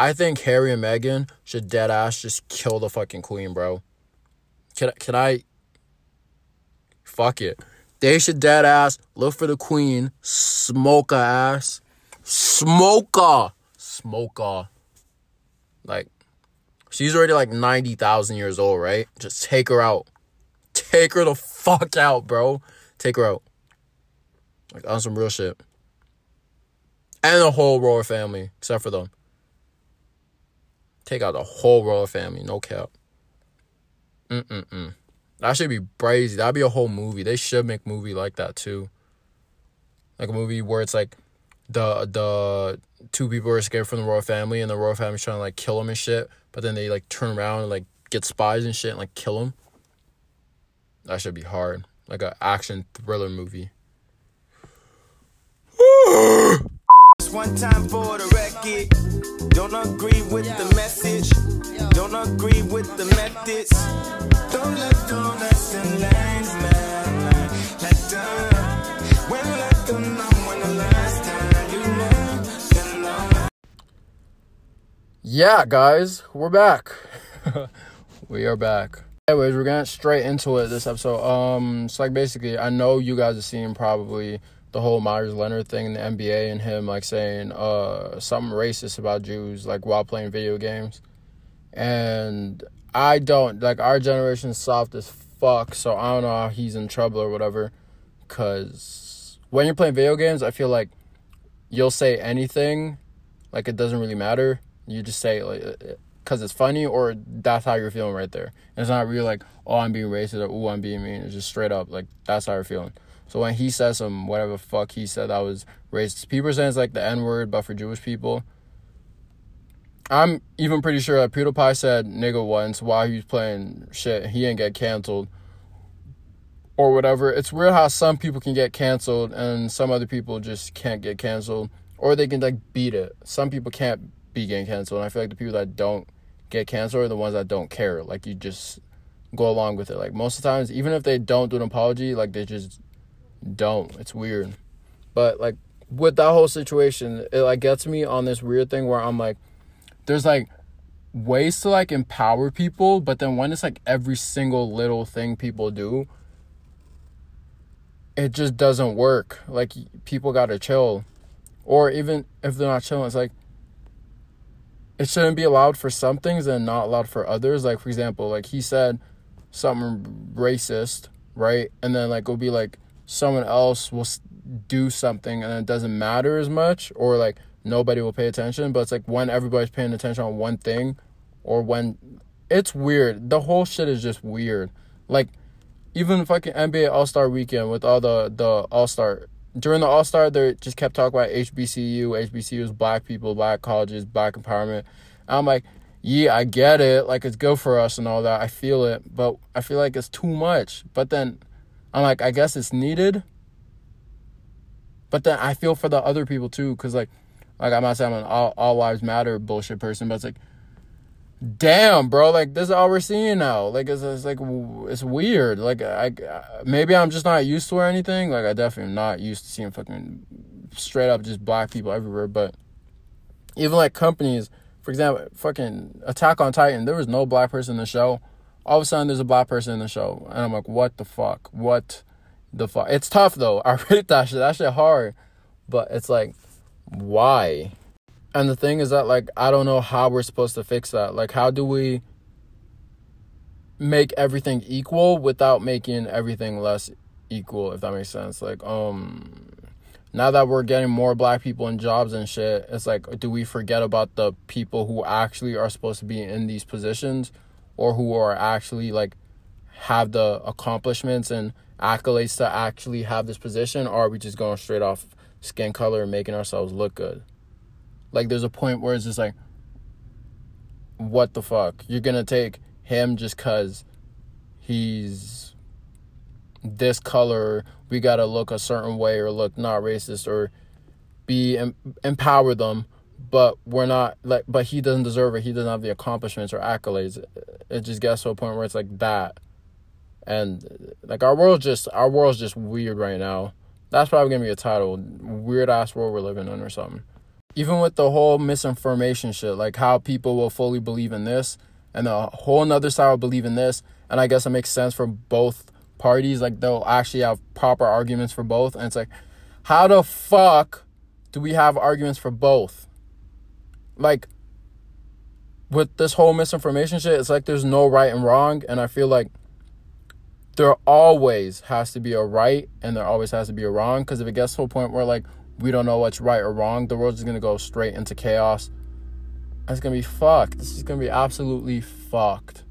I think Harry and Meghan should dead ass just kill the fucking queen, bro. Can can I? Fuck it. They should dead ass look for the queen, smoke her ass, smoke her, smoke her. Like, she's already like ninety thousand years old, right? Just take her out, take her the fuck out, bro. Take her out. Like on some real shit. And the whole royal family, except for them. Take out the whole royal family, no cap. Mm-mm-mm. That should be crazy. That'd be a whole movie. They should make movie like that too. Like a movie where it's like the the two people are escaping from the royal family and the royal family's trying to like kill them and shit, but then they like turn around and like get spies and shit and like kill them. That should be hard. Like a action thriller movie. One time for the record. Don't agree with the message. Don't agree with the methods. Don't let them less than lanes, man. Let them. When let them when the last time you. Know. Yeah, guys, we're back. we are back. Anyways, we're getting straight into it this episode. Um, it's like basically, I know you guys have seen probably the whole Meyers Leonard thing in the NBA and him like saying uh something racist about Jews like while playing video games. And I don't like our generation's soft as fuck, so I don't know how he's in trouble or whatever. Cause when you're playing video games, I feel like you'll say anything, like it doesn't really matter. You just say like because it's funny or that's how you're feeling right there. And it's not really like, oh, I'm being racist or oh, I'm being mean. It's just straight up like that's how you're feeling. So when he says some whatever fuck he said that was racist, people saying it's like the N word, but for Jewish people. I'm even pretty sure that PewDiePie said nigga once while he was playing shit. He didn't get canceled or whatever. It's weird how some people can get canceled and some other people just can't get canceled or they can like beat it. Some people can't be getting canceled. And I feel like the people that don't get canceled are the ones that don't care. Like you just go along with it. Like most of the times, even if they don't do an apology, like they just don't. It's weird. But like with that whole situation, it like gets me on this weird thing where I'm like, there's like ways to like empower people, but then when it's like every single little thing people do, it just doesn't work. Like people gotta chill. Or even if they're not chilling, it's like it shouldn't be allowed for some things and not allowed for others. Like for example, like he said something racist, right? And then like it'll be like someone else will do something and it doesn't matter as much or like nobody will pay attention, but it's like when everybody's paying attention on one thing or when it's weird. The whole shit is just weird. Like even fucking NBA All Star Weekend with all the the All Star during the All Star, they just kept talking about HBCU. HBCUs, black people, black colleges, black empowerment. I'm like, yeah, I get it. Like it's good for us and all that. I feel it, but I feel like it's too much. But then I'm like, I guess it's needed. But then I feel for the other people too, cause like, like I'm not saying I'm an all, all lives matter bullshit person, but it's like, damn, bro, like this is all we're seeing now. Like it's, it's like it's weird. Like I maybe I'm just not used to or anything. Like I definitely am not used to seeing fucking straight up just black people everywhere. But even like companies, for example, fucking Attack on Titan, there was no black person in the show. All of a sudden, there's a black person in the show, and I'm like, what the fuck? What the fuck? It's tough though. I rate that shit. That shit hard, but it's like, why? And the thing is that like I don't know how we're supposed to fix that. Like how do we make everything equal without making everything less equal if that makes sense. Like um now that we're getting more black people in jobs and shit, it's like do we forget about the people who actually are supposed to be in these positions or who are actually like have the accomplishments and accolades to actually have this position or are we just going straight off skin color and making ourselves look good? Like there's a point where it's just like what the fuck? You're to take him just cuz he's this color, we got to look a certain way or look not racist or be em- empower them, but we're not like but he doesn't deserve it. He doesn't have the accomplishments or accolades. It just gets to a point where it's like that. And like our world just our world's just weird right now. That's probably gonna be a title. Weird ass world we're living in or something. even with the whole misinformation shit, like how people will fully believe in this and a whole nother side will believe in this. And I guess it makes sense for both parties. Like they'll actually have proper arguments for both. And it's like, how the fuck do we have arguments for both? Like, with this whole misinformation shit, it's like there's no right and wrong. And I feel like there always has to be a right and there always has to be a wrong. Because if it gets to a point where, like, we don't know what's right or wrong, the world's just gonna go straight into chaos. It's gonna be fucked. This is gonna be absolutely fucked.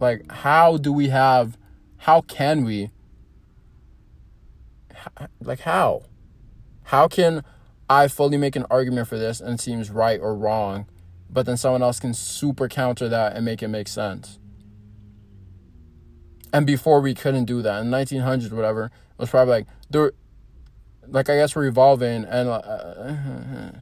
Like, how do we have, how can we, like, how? How can I fully make an argument for this and it seems right or wrong, but then someone else can super counter that and make it make sense? And before we couldn't do that in 1900s, whatever, it was probably like there, like I guess we're evolving, and uh,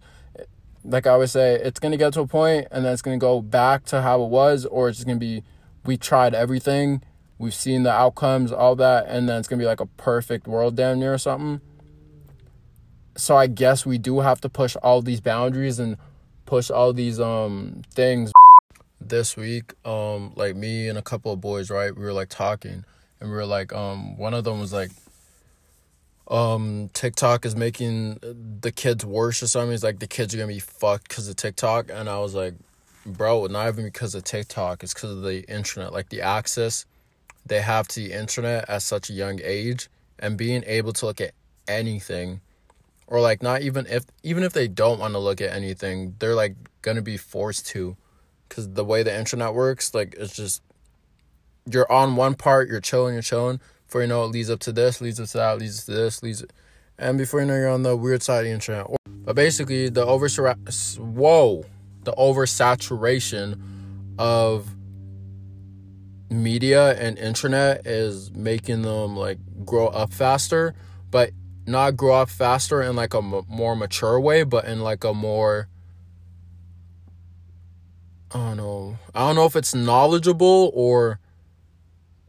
like I always say, it's gonna get to a point, and then it's gonna go back to how it was, or it's just gonna be we tried everything, we've seen the outcomes, all that, and then it's gonna be like a perfect world damn near or something so I guess we do have to push all these boundaries and push all these um things. This week, um, like me and a couple of boys, right, we were like talking, and we were like, um, one of them was like, um, TikTok is making the kids worse or something. He's like, the kids are gonna be fucked because of TikTok, and I was like, bro, not even because of TikTok, it's because of the internet, like the access they have to the internet at such a young age, and being able to look at anything or like not even if even if they don't want to look at anything they're like gonna be forced to. Because the way the internet works like it's just you're on one part you're chilling you're chilling. Before you know it leads up to this leads up to that leads to this leads and before you know you're on the weird side of the internet. But basically the over whoa the oversaturation of media and internet is making them like grow up faster. But not grow up faster in like a m- more mature way, but in like a more I don't know. I don't know if it's knowledgeable or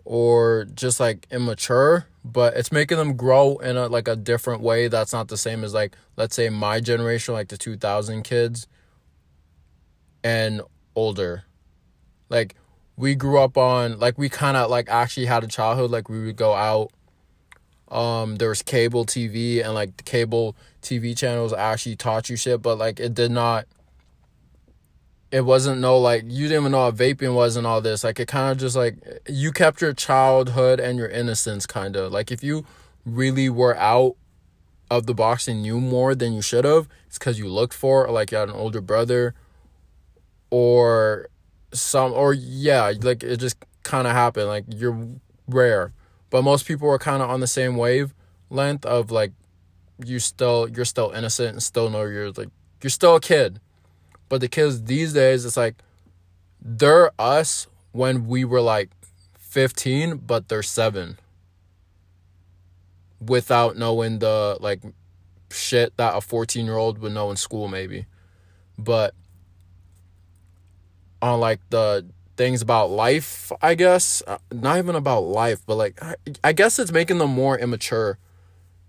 or just like immature, but it's making them grow in a like a different way that's not the same as like let's say my generation like the 2000 kids and older. Like we grew up on like we kind of like actually had a childhood like we would go out um there was cable TV and like the cable TV channels actually taught you shit, but like it did not it wasn't no like you didn't even know what vaping was and all this. Like it kind of just like you kept your childhood and your innocence kind of. Like if you really were out of the box and knew more than you should have, it's cuz you looked for or like you had an older brother or some or yeah, like it just kind of happened. Like you're rare but most people are kind of on the same wave length of like you still you're still innocent and still know you're like you're still a kid. But the kids these days it's like they're us when we were like 15 but they're 7 without knowing the like shit that a 14 year old would know in school maybe. But on like the things about life, I guess. Uh, not even about life, but like I guess it's making them more immature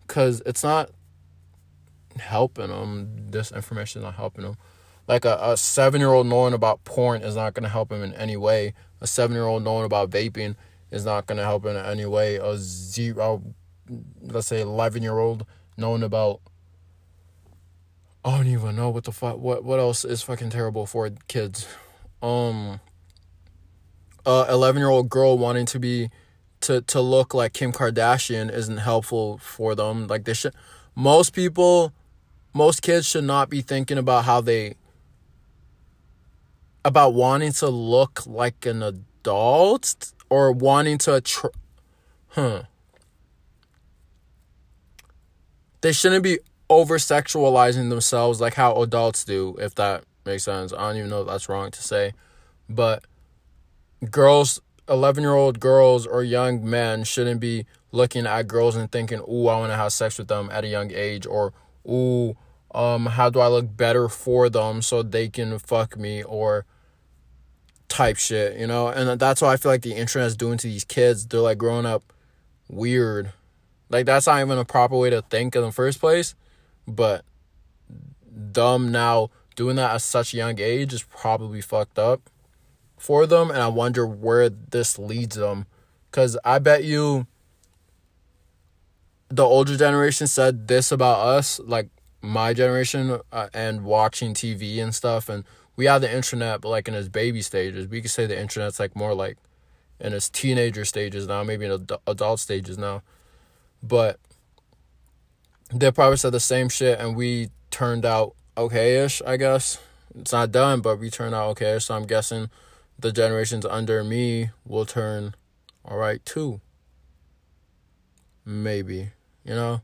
cuz it's not helping them. This information is not helping them. Like a, a 7-year-old knowing about porn is not going to help him in any way. A 7-year-old knowing about vaping is not going to help him in any way. A zero let's say 11-year-old knowing about I don't even know what the fuck what what else is fucking terrible for kids. Um Uh, a 11 year old girl wanting to be to to look like Kim Kardashian isn't helpful for them. Like they should most people most kids should not be thinking about how they about wanting to look like an adult or wanting to tr- huh they shouldn't be over sexualizing themselves like how adults do if that makes sense i don't even know if that's wrong to say but girls 11 year old girls or young men shouldn't be looking at girls and thinking ooh i want to have sex with them at a young age or ooh um how do i look better for them so they can fuck me or type shit you know? And that's what i feel like the internet is doing to these kids. They're like growing up weird. Like that's not even a proper way to think in the first place but dumb now doing that at such a young age is probably fucked up for them and I wonder where this leads them. Cuz I bet you the older generation said this about us like my generation uh, and watching TV and stuff and we have the internet but like in its baby stages. We could say the internet's like more like in its teenager stages now maybe in ad- adult stages now. But they probably said the same shit and we turned out okay-ish i guess. It's not done but we turned out okay so i'm guessing the generations under me will turn all right too maybe you know?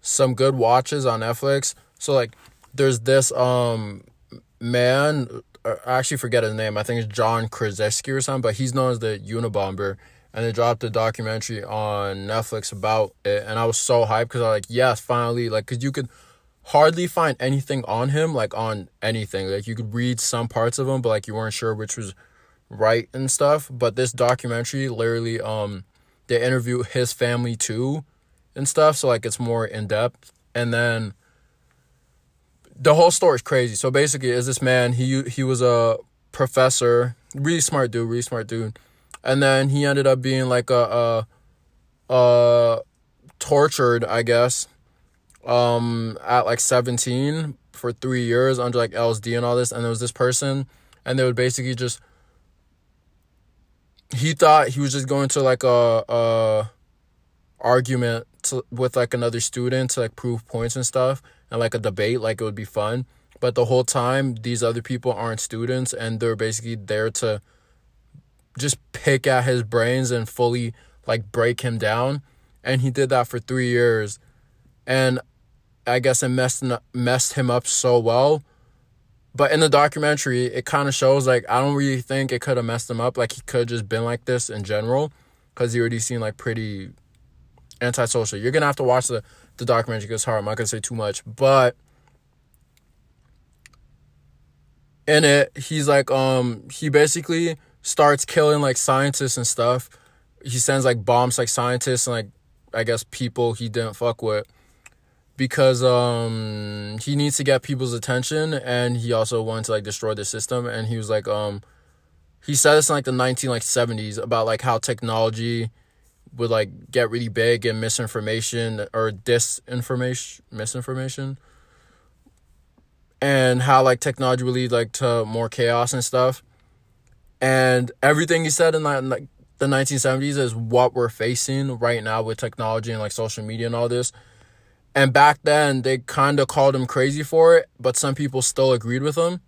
Some good watches on netflix. So like there's this um man uh, i actually forget his name. I think it's john krasinski or something but he's known as the unabomber. And they dropped a documentary on Netflix about it, and I was so hyped because I was like, yes, finally, like, because you could hardly find anything on him, like on anything. Like you could read some parts of him, but like you weren't sure which was right and stuff. But this documentary, literally, um, they interview his family too, and stuff. So like it's more in depth, and then the whole story is crazy. So basically, is this man? He he was a professor, really smart dude, really smart dude and then he ended up being like a, a, a tortured, I guess, um, at like 17 for three years under like LSD and all this. And there was this person, and they would basically just. He thought he was just going to like a, argument to, with like another student to like prove points and stuff, and like a debate, like it would be fun. But the whole time, these other people aren't students, and they're basically there to just pick at his brains and fully like break him down. And he did that for three years. And I guess it messed, messed him up so well. But in the documentary, it kind of shows like I don't really think it could have messed him up. Like he could just been like this in general because he already seemed like pretty antisocial. You're gonna have to watch the the documentary because hard. I'm not gonna say too much, but in it, he's like um he basically starts killing like scientists and stuff. He sends like bombs like scientists and like I guess people he didn't fuck with because um he needs to get people's attention and he also wanted to like destroy the system. And he was like um he said this in like the 19 like 70s about like how technology would like get really big and misinformation or disinformation misinformation. And how like technology would lead like to more chaos and stuff. And everything he said in like the 1970s is what we're facing right now with technology and like social media and all this. And back then they kind of called him crazy for it, but some people still agreed with him.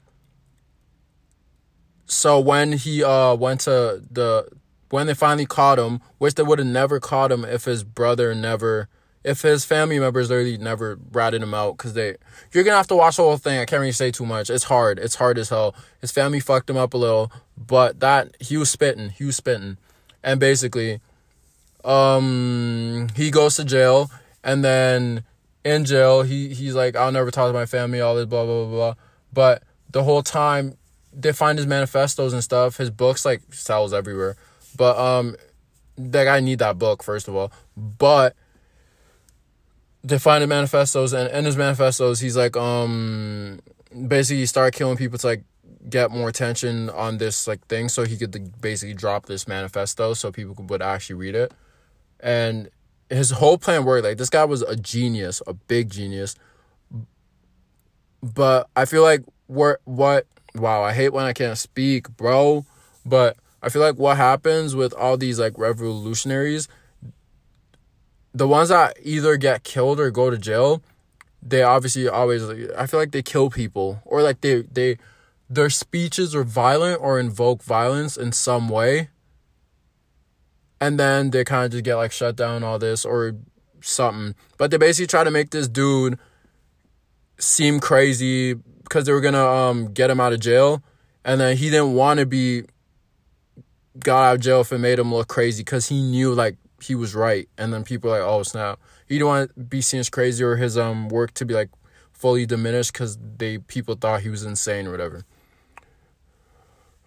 So when he uh went to the when they finally caught him, which they would have never caught him if his brother never if his family members literally never ratted him out because they you're gonna have to watch the whole thing. I can't really say too much. It's hard. It's hard as hell. His family fucked him up a little but that he was spitting. He was spitting. And basically um he goes to jail and then in jail. He he's like i'll never talk to my family all this blah blah blah blah. But the whole time they find his manifestos and stuff. His books like sells everywhere. But um that guy need that book first of all. But they find the manifestos and in his manifestos he's like um basically he started killing people to like get more attention on this like thing so he could basically drop this manifesto so people would actually read it. And his whole plan worked. Like this guy was a genius a big genius. But i feel like what what wow i hate when i can't speak bro. But i feel like what happens with all these like revolutionaries the ones that either get killed or go to jail, they obviously always I feel like they kill people or like they they their speeches are violent or invoke violence in some way. And then they kind of just get like shut down all this or something. But they basically try to make this dude seem crazy because they were gonna um get him out of jail, and then he didn't want to be got out of jail if it made him look crazy because he knew like he was right, and then people like, oh snap, he don't want to be seen as crazy or his um work to be like fully diminished because they people thought he was insane or whatever.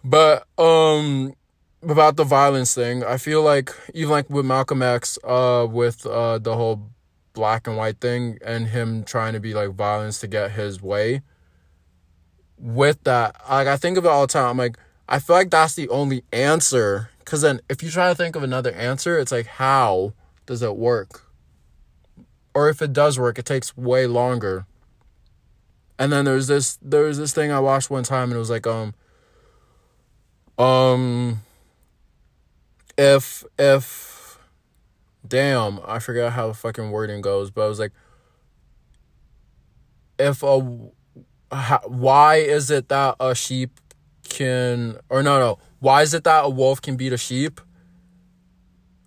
But um, about the violence thing, I feel like even like with Malcolm X, uh, with uh the whole black and white thing and him trying to be like violence to get his way. With that, like I think of it all the time. I'm like, I feel like that's the only answer. Cause then if you try to think of another answer, it's like how does it work? Or if it does work, it takes way longer. And then there's this there's this thing I watched one time and it was like um um if if damn, I forgot how the fucking wording goes, but I was like if a how, why is it that a sheep can or no no why is it that a wolf can beat a sheep?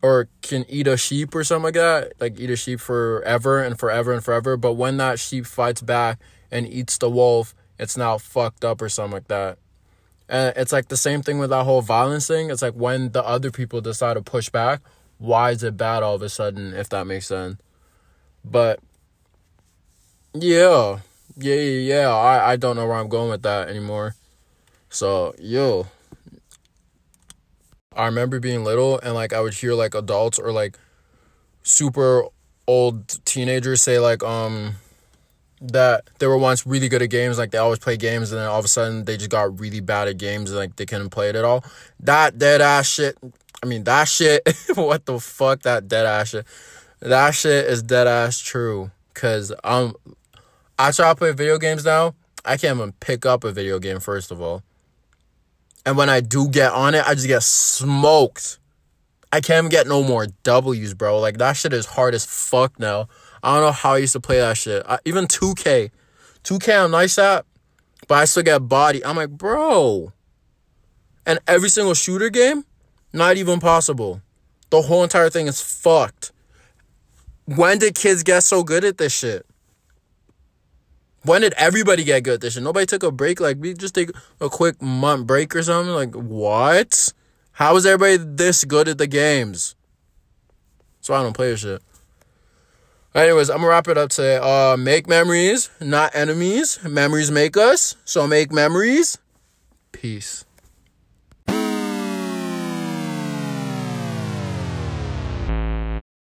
Or can eat a sheep or something like that? Like eat a sheep forever and forever and forever but when that sheep fights back and eats the wolf it's now fucked up or something like that and it's like the same thing with that whole violence thing it's like when the other people decide to push back why is it bad all of a sudden if that makes sense but yeah yeah, yeah, yeah. I, I don't know where I'm going with that anymore. So, yo. I remember being little and like I would hear like adults or like super old teenagers say like um that they were once really good at games, like they always play games, and then all of a sudden they just got really bad at games, and like they couldn't play it at all. That dead ass shit. I mean, that shit. what the fuck? That dead ass shit. That shit is dead ass true. Cause um, I try to play video games now. I can't even pick up a video game, first of all. And when I do get on it, I just get smoked. I can't get no more W's, bro. Like, that shit is hard as fuck now. I don't know how I used to play that shit. I, even 2K. 2K, I'm nice at, but I still get body. I'm like, bro. And every single shooter game, not even possible. The whole entire thing is fucked. When did kids get so good at this shit? When did everybody get good at this shit? Nobody took a break. Like we just take a quick month break or something. Like what? How is everybody this good at the games? So I don't play this shit. Anyways, I'm gonna wrap it up today. Uh, make memories, not enemies. Memories make us. So make memories. Peace.